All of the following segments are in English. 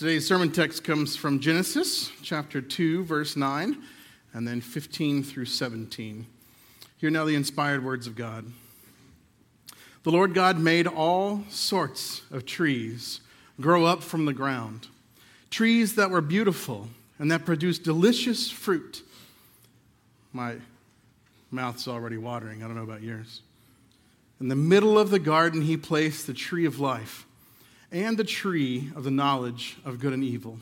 Today's sermon text comes from Genesis chapter 2, verse 9, and then 15 through 17. Hear now the inspired words of God. The Lord God made all sorts of trees grow up from the ground, trees that were beautiful and that produced delicious fruit. My mouth's already watering. I don't know about yours. In the middle of the garden, he placed the tree of life and the tree of the knowledge of good and evil.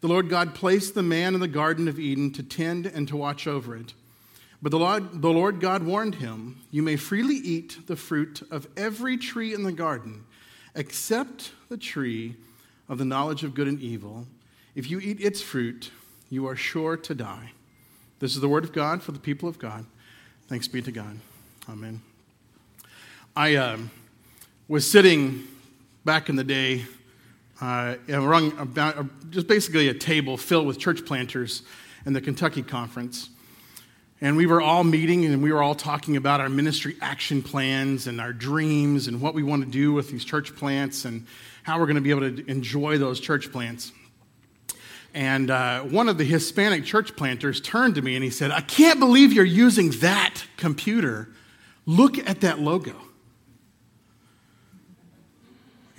The Lord God placed the man in the Garden of Eden to tend and to watch over it. But the Lord, the Lord God warned him, You may freely eat the fruit of every tree in the garden, except the tree of the knowledge of good and evil. If you eat its fruit, you are sure to die. This is the word of God for the people of God. Thanks be to God. Amen. I uh, was sitting back in the day, uh, around about, uh, just basically a table filled with church planters in the Kentucky conference. And we were all meeting and we were all talking about our ministry action plans and our dreams and what we want to do with these church plants and how we're going to be able to enjoy those church plants. And uh, one of the Hispanic church planters turned to me and he said, I can't believe you're using that computer. Look at that logo.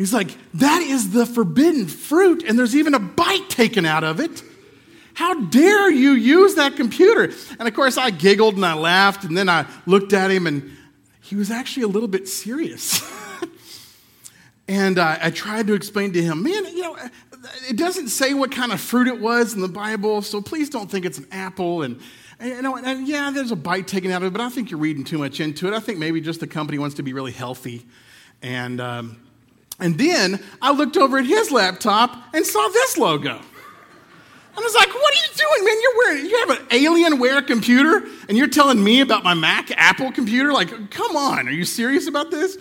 He's like, that is the forbidden fruit, and there's even a bite taken out of it. How dare you use that computer? And of course, I giggled and I laughed, and then I looked at him, and he was actually a little bit serious. and uh, I tried to explain to him, man, you know, it doesn't say what kind of fruit it was in the Bible, so please don't think it's an apple. And, you know, and yeah, there's a bite taken out of it, but I think you're reading too much into it. I think maybe just the company wants to be really healthy. And, um, and then I looked over at his laptop and saw this logo. I was like, what are you doing, man? You're wearing, you have an Alienware computer and you're telling me about my Mac Apple computer? Like, come on, are you serious about this?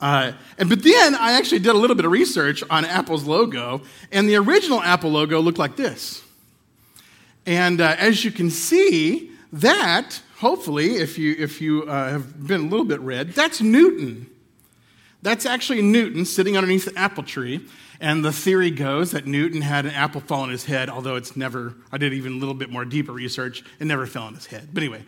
Uh, and but then I actually did a little bit of research on Apple's logo, and the original Apple logo looked like this. And uh, as you can see, that hopefully, if you if you uh, have been a little bit read, that's Newton. That's actually Newton sitting underneath the apple tree. And the theory goes that Newton had an apple fall on his head, although it's never, I did even a little bit more deeper research, it never fell on his head. But anyway,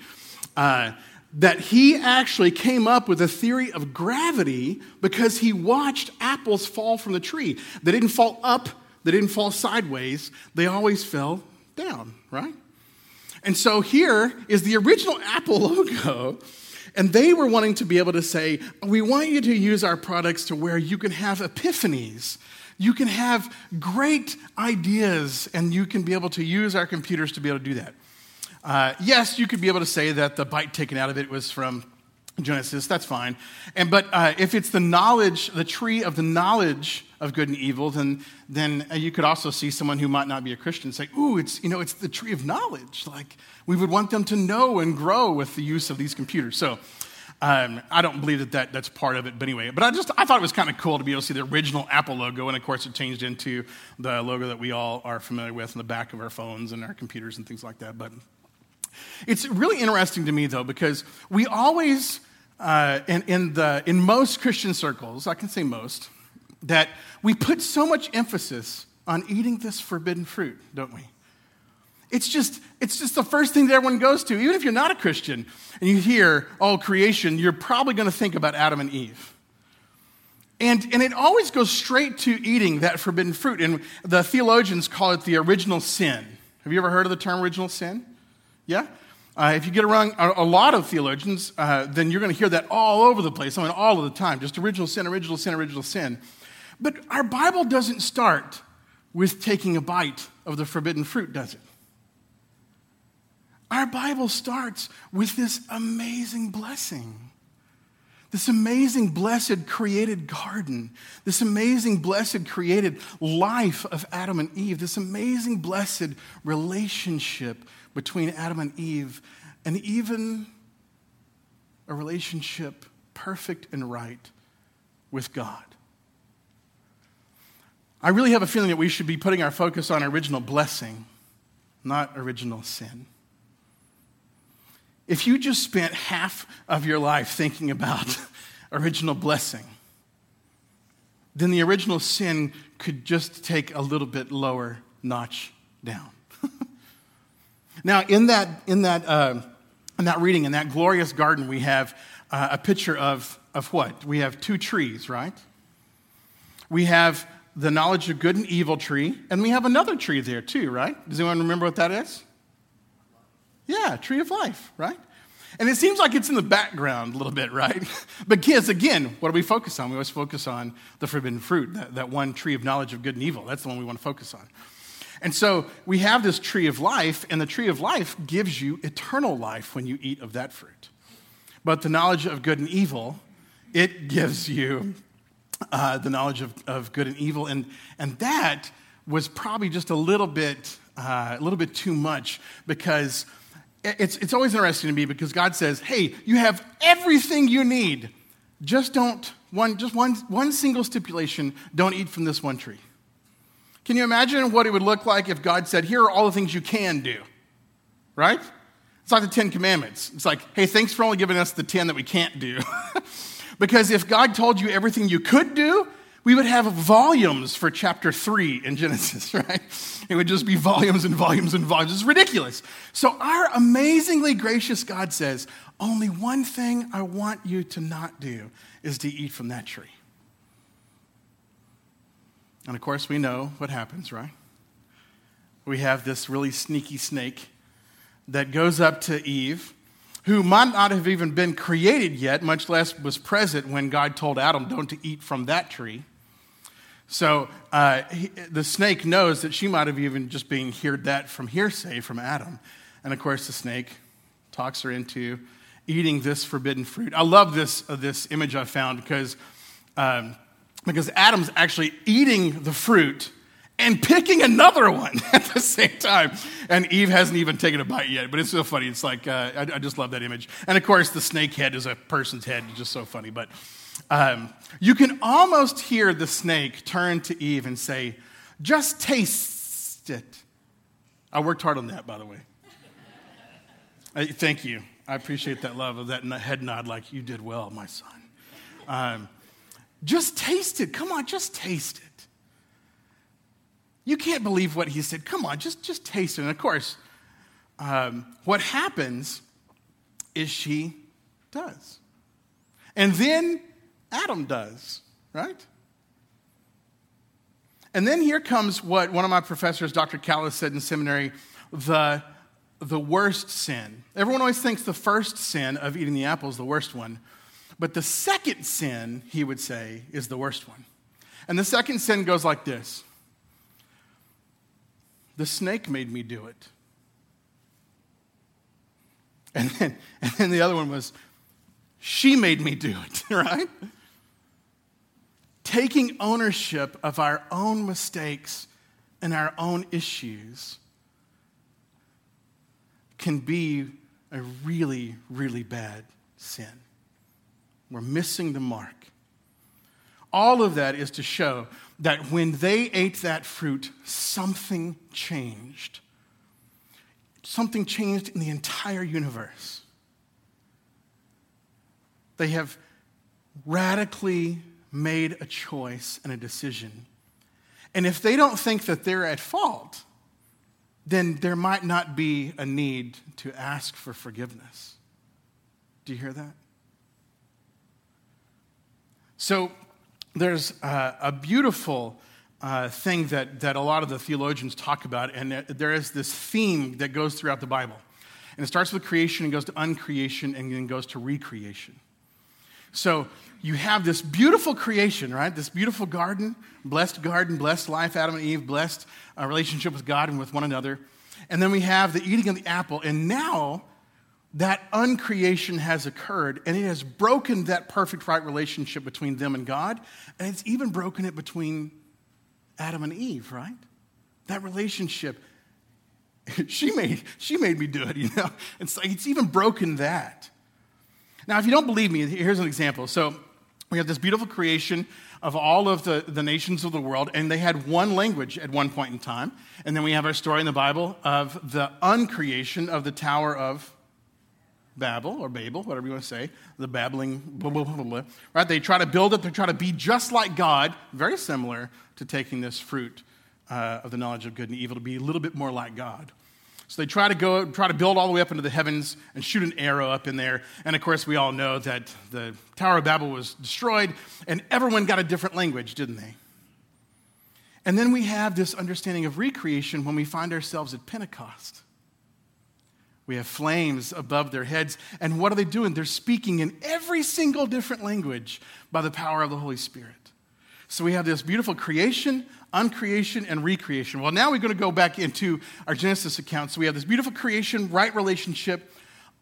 uh, that he actually came up with a theory of gravity because he watched apples fall from the tree. They didn't fall up, they didn't fall sideways, they always fell down, right? And so here is the original Apple logo and they were wanting to be able to say, we want you to use our products to where you can have epiphanies. You can have great ideas, and you can be able to use our computers to be able to do that. Uh, yes, you could be able to say that the bite taken out of it was from Genesis, that's fine. And, but uh, if it's the knowledge, the tree of the knowledge of good and evil, then, then uh, you could also see someone who might not be a Christian say, ooh, it's, you know, it's the tree of knowledge. Like, we would want them to know and grow with the use of these computers. So um, I don't believe that, that that's part of it, but anyway. But I just, I thought it was kind of cool to be able to see the original Apple logo, and of course it changed into the logo that we all are familiar with in the back of our phones and our computers and things like that. But it's really interesting to me, though, because we always, uh, in, in, the, in most Christian circles, I can say most, that we put so much emphasis on eating this forbidden fruit, don't we? It's just, it's just the first thing that everyone goes to. Even if you're not a Christian and you hear, oh, creation, you're probably going to think about Adam and Eve. And, and it always goes straight to eating that forbidden fruit. And the theologians call it the original sin. Have you ever heard of the term original sin? Yeah? Uh, if you get around a, a lot of theologians, uh, then you're going to hear that all over the place, I mean, all of the time. Just original sin, original sin, original sin. But our Bible doesn't start with taking a bite of the forbidden fruit, does it? Our Bible starts with this amazing blessing. This amazing, blessed, created garden, this amazing, blessed, created life of Adam and Eve, this amazing, blessed relationship between Adam and Eve, and even a relationship perfect and right with God. I really have a feeling that we should be putting our focus on original blessing, not original sin. If you just spent half of your life thinking about original blessing, then the original sin could just take a little bit lower notch down. now, in that, in, that, uh, in that reading, in that glorious garden, we have uh, a picture of, of what? We have two trees, right? We have the knowledge of good and evil tree, and we have another tree there too, right? Does anyone remember what that is? Yeah, tree of life, right? And it seems like it's in the background a little bit, right? but kids, again, what do we focus on? We always focus on the forbidden fruit, that, that one tree of knowledge of good and evil. That's the one we want to focus on. And so we have this tree of life, and the tree of life gives you eternal life when you eat of that fruit. But the knowledge of good and evil, it gives you uh, the knowledge of, of good and evil. And, and that was probably just a little bit, uh, a little bit too much because it's, it's always interesting to me because God says, hey, you have everything you need. Just don't, one, just one, one single stipulation, don't eat from this one tree. Can you imagine what it would look like if God said, here are all the things you can do? Right? It's like the Ten Commandments. It's like, hey, thanks for only giving us the 10 that we can't do. because if God told you everything you could do, we would have volumes for chapter three in Genesis, right? It would just be volumes and volumes and volumes. It's ridiculous. So, our amazingly gracious God says, Only one thing I want you to not do is to eat from that tree. And of course, we know what happens, right? We have this really sneaky snake that goes up to Eve who might not have even been created yet, much less was present when God told Adam, Don't eat from that tree. So uh, he, the snake knows that she might have even just been heard that from hearsay from Adam. And of course, the snake talks her into eating this forbidden fruit. I love this, uh, this image I found because, um, because Adam's actually eating the fruit and picking another one at the same time. And Eve hasn't even taken a bite yet, but it's so funny. It's like, uh, I, I, just love that image. And of course, the snake head is a person's head, it's just so funny. But um, you can almost hear the snake turn to Eve and say, Just taste it. I worked hard on that, by the way. Thank you. I appreciate that love of that head nod, like you did well, my son. Um, just taste it. Come on, just taste it. You can't believe what he said. Come on, just, just taste it. And of course, um, what happens is she does. And then Adam does, right? And then here comes what one of my professors, Dr. Callis, said in seminary the, the worst sin. Everyone always thinks the first sin of eating the apple is the worst one. But the second sin, he would say, is the worst one. And the second sin goes like this The snake made me do it. And then, and then the other one was, She made me do it, right? taking ownership of our own mistakes and our own issues can be a really, really bad sin. We're missing the mark. All of that is to show that when they ate that fruit, something changed. Something changed in the entire universe. They have radically made a choice and a decision. And if they don't think that they're at fault, then there might not be a need to ask for forgiveness. Do you hear that? So there's uh, a beautiful uh, thing that, that a lot of the theologians talk about, and there is this theme that goes throughout the Bible. And it starts with creation and goes to uncreation and then goes to recreation. So you have this beautiful creation, right? This beautiful garden, blessed garden, blessed life, Adam and Eve, blessed uh, relationship with God and with one another. And then we have the eating of the apple. And now that uncreation has occurred and it has broken that perfect right relationship between them and God. And it's even broken it between Adam and Eve, right? That relationship. she made, she made me do it, you know? It's like it's even broken that. Now, if you don't believe me, here's an example. So we have this beautiful creation of all of the, the nations of the world, and they had one language at one point in time. And then we have our story in the Bible of the uncreation of the Tower of Babel or Babel, whatever you want to say, the babbling, blah, blah, blah, blah, right? They try to build it, they try to be just like God, very similar to taking this fruit uh, of the knowledge of good and evil to be a little bit more like God. So they try to go, try to build all the way up into the heavens and shoot an arrow up in there. And of course, we all know that the Tower of Babel was destroyed and everyone got a different language, didn't they? And then we have this understanding of recreation when we find ourselves at Pentecost. We have flames above their heads. And what are they doing? They're speaking in every single different language by the power of the Holy Spirit. So we have this beautiful creation, uncreation, and recreation. Well, now we're going to go back into our Genesis account. So we have this beautiful creation, right relationship,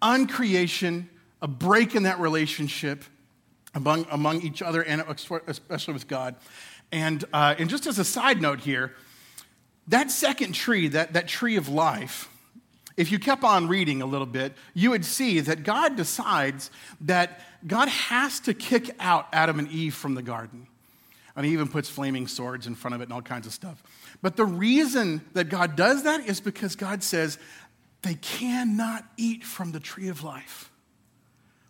uncreation, a break in that relationship among, among each other and especially with God. And, uh, and just as a side note here, that second tree, that, that tree of life, if you kept on reading a little bit, you would see that God decides that God has to kick out Adam and Eve from the garden. And he even puts flaming swords in front of it and all kinds of stuff. But the reason that God does that is because God says they cannot eat from the tree of life.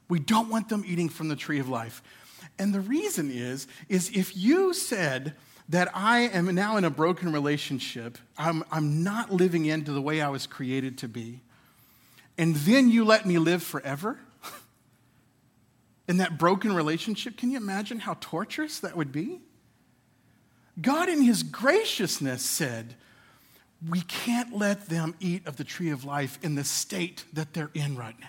We don't want them eating from the tree of life. And the reason is, is if you said that I am now in a broken relationship, I'm, I'm not living into the way I was created to be, and then you let me live forever in that broken relationship, can you imagine how torturous that would be? God, in His graciousness, said, We can't let them eat of the tree of life in the state that they're in right now.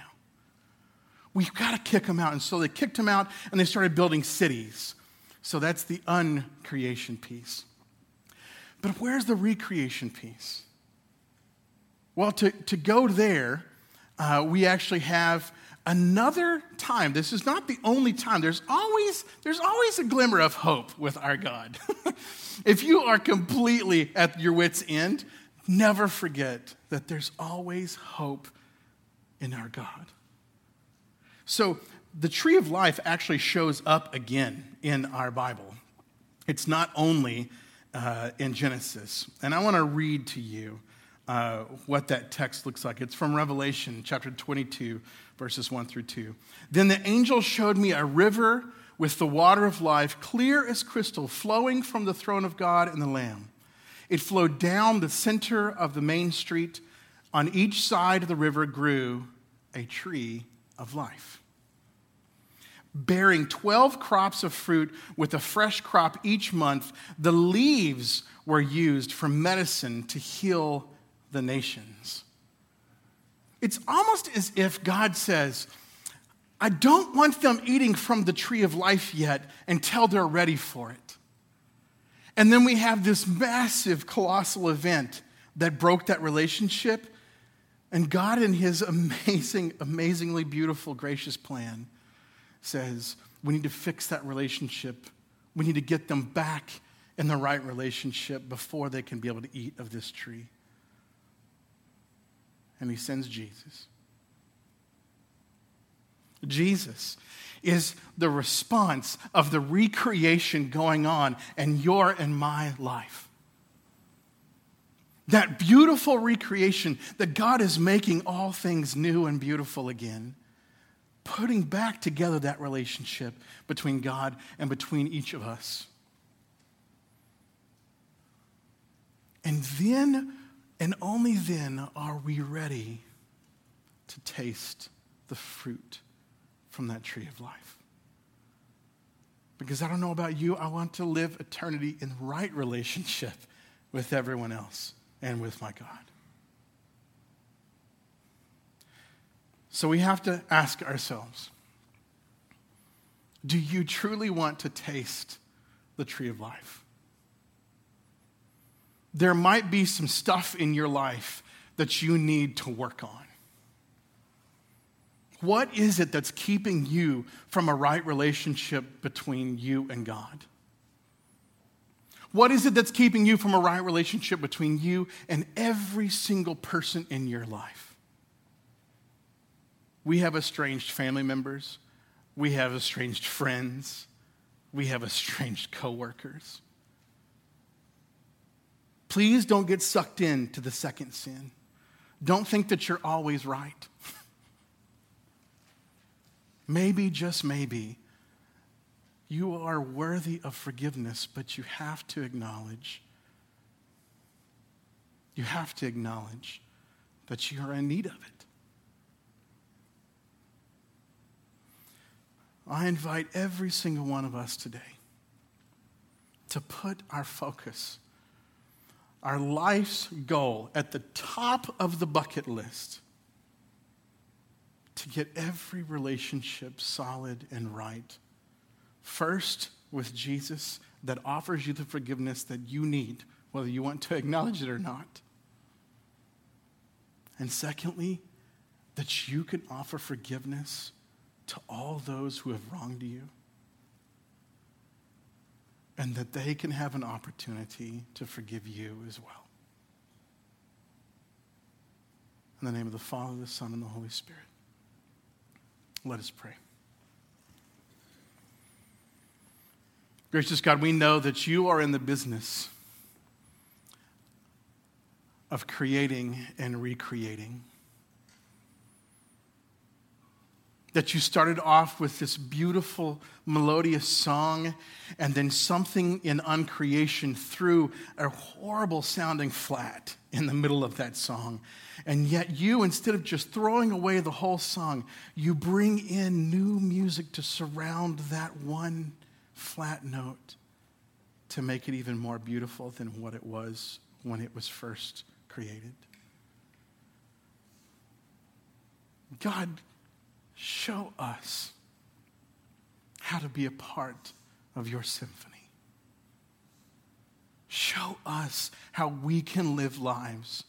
We've got to kick them out. And so they kicked them out and they started building cities. So that's the uncreation piece. But where's the recreation piece? Well, to, to go there, uh, we actually have another time. This is not the only time. There's always, there's always a glimmer of hope with our God. if you are completely at your wits' end, never forget that there's always hope in our God. So the tree of life actually shows up again in our Bible. It's not only uh, in Genesis. And I want to read to you uh, what that text looks like. It's from Revelation chapter 22, verses 1 through 2. Then the angel showed me a river with the water of life, clear as crystal, flowing from the throne of God and the Lamb. It flowed down the center of the main street. On each side of the river grew a tree of life bearing 12 crops of fruit with a fresh crop each month. The leaves were used for medicine to heal the nations. It's almost as if God says, I don't want them eating from the tree of life yet until they're ready for it. And then we have this massive, colossal event that broke that relationship. And God, in His amazing, amazingly beautiful, gracious plan, says we need to fix that relationship. We need to get them back in the right relationship before they can be able to eat of this tree. And he sends Jesus. Jesus is the response of the recreation going on in your and my life. That beautiful recreation that God is making all things new and beautiful again putting back together that relationship between God and between each of us. And then, and only then, are we ready to taste the fruit from that tree of life. Because I don't know about you, I want to live eternity in right relationship with everyone else and with my God. So we have to ask ourselves do you truly want to taste the tree of life? There might be some stuff in your life that you need to work on. What is it that's keeping you from a right relationship between you and God? What is it that's keeping you from a right relationship between you and every single person in your life? We have estranged family members. We have estranged friends. We have estranged coworkers. Please don't get sucked into the second sin. Don't think that you're always right. maybe, just maybe, you are worthy of forgiveness, but you have to acknowledge, you have to acknowledge that you are in need of it. I invite every single one of us today to put our focus, our life's goal at the top of the bucket list to get every relationship solid and right First, with Jesus, that offers you the forgiveness that you need, whether you want to acknowledge it or not. And secondly, that you can offer forgiveness to all those who have wronged you. And that they can have an opportunity to forgive you as well. In the name of the Father, the Son, and the Holy Spirit. Let us pray. Gracious God, we know that you are in the business of creating and recreating. That you started off with this beautiful, melodious song, and then something in uncreation threw a horrible sounding flat in the middle of that song. And yet, you, instead of just throwing away the whole song, you bring in new music to surround that one flat note to make it even more beautiful than what it was when it was first created. God, show us how to be a part of your symphony. Show us how we can live lives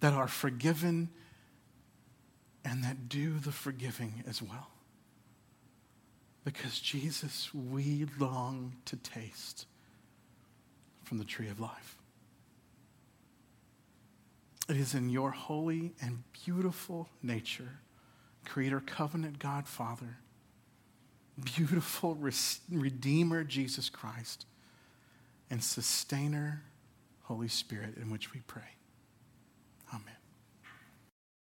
that are forgiven and that do the forgiving as well. Because, Jesus, we long to taste from the tree of life. It is in your holy and beautiful nature, Creator, Covenant God, Father, beautiful Redeemer, Jesus Christ, and Sustainer, Holy Spirit, in which we pray.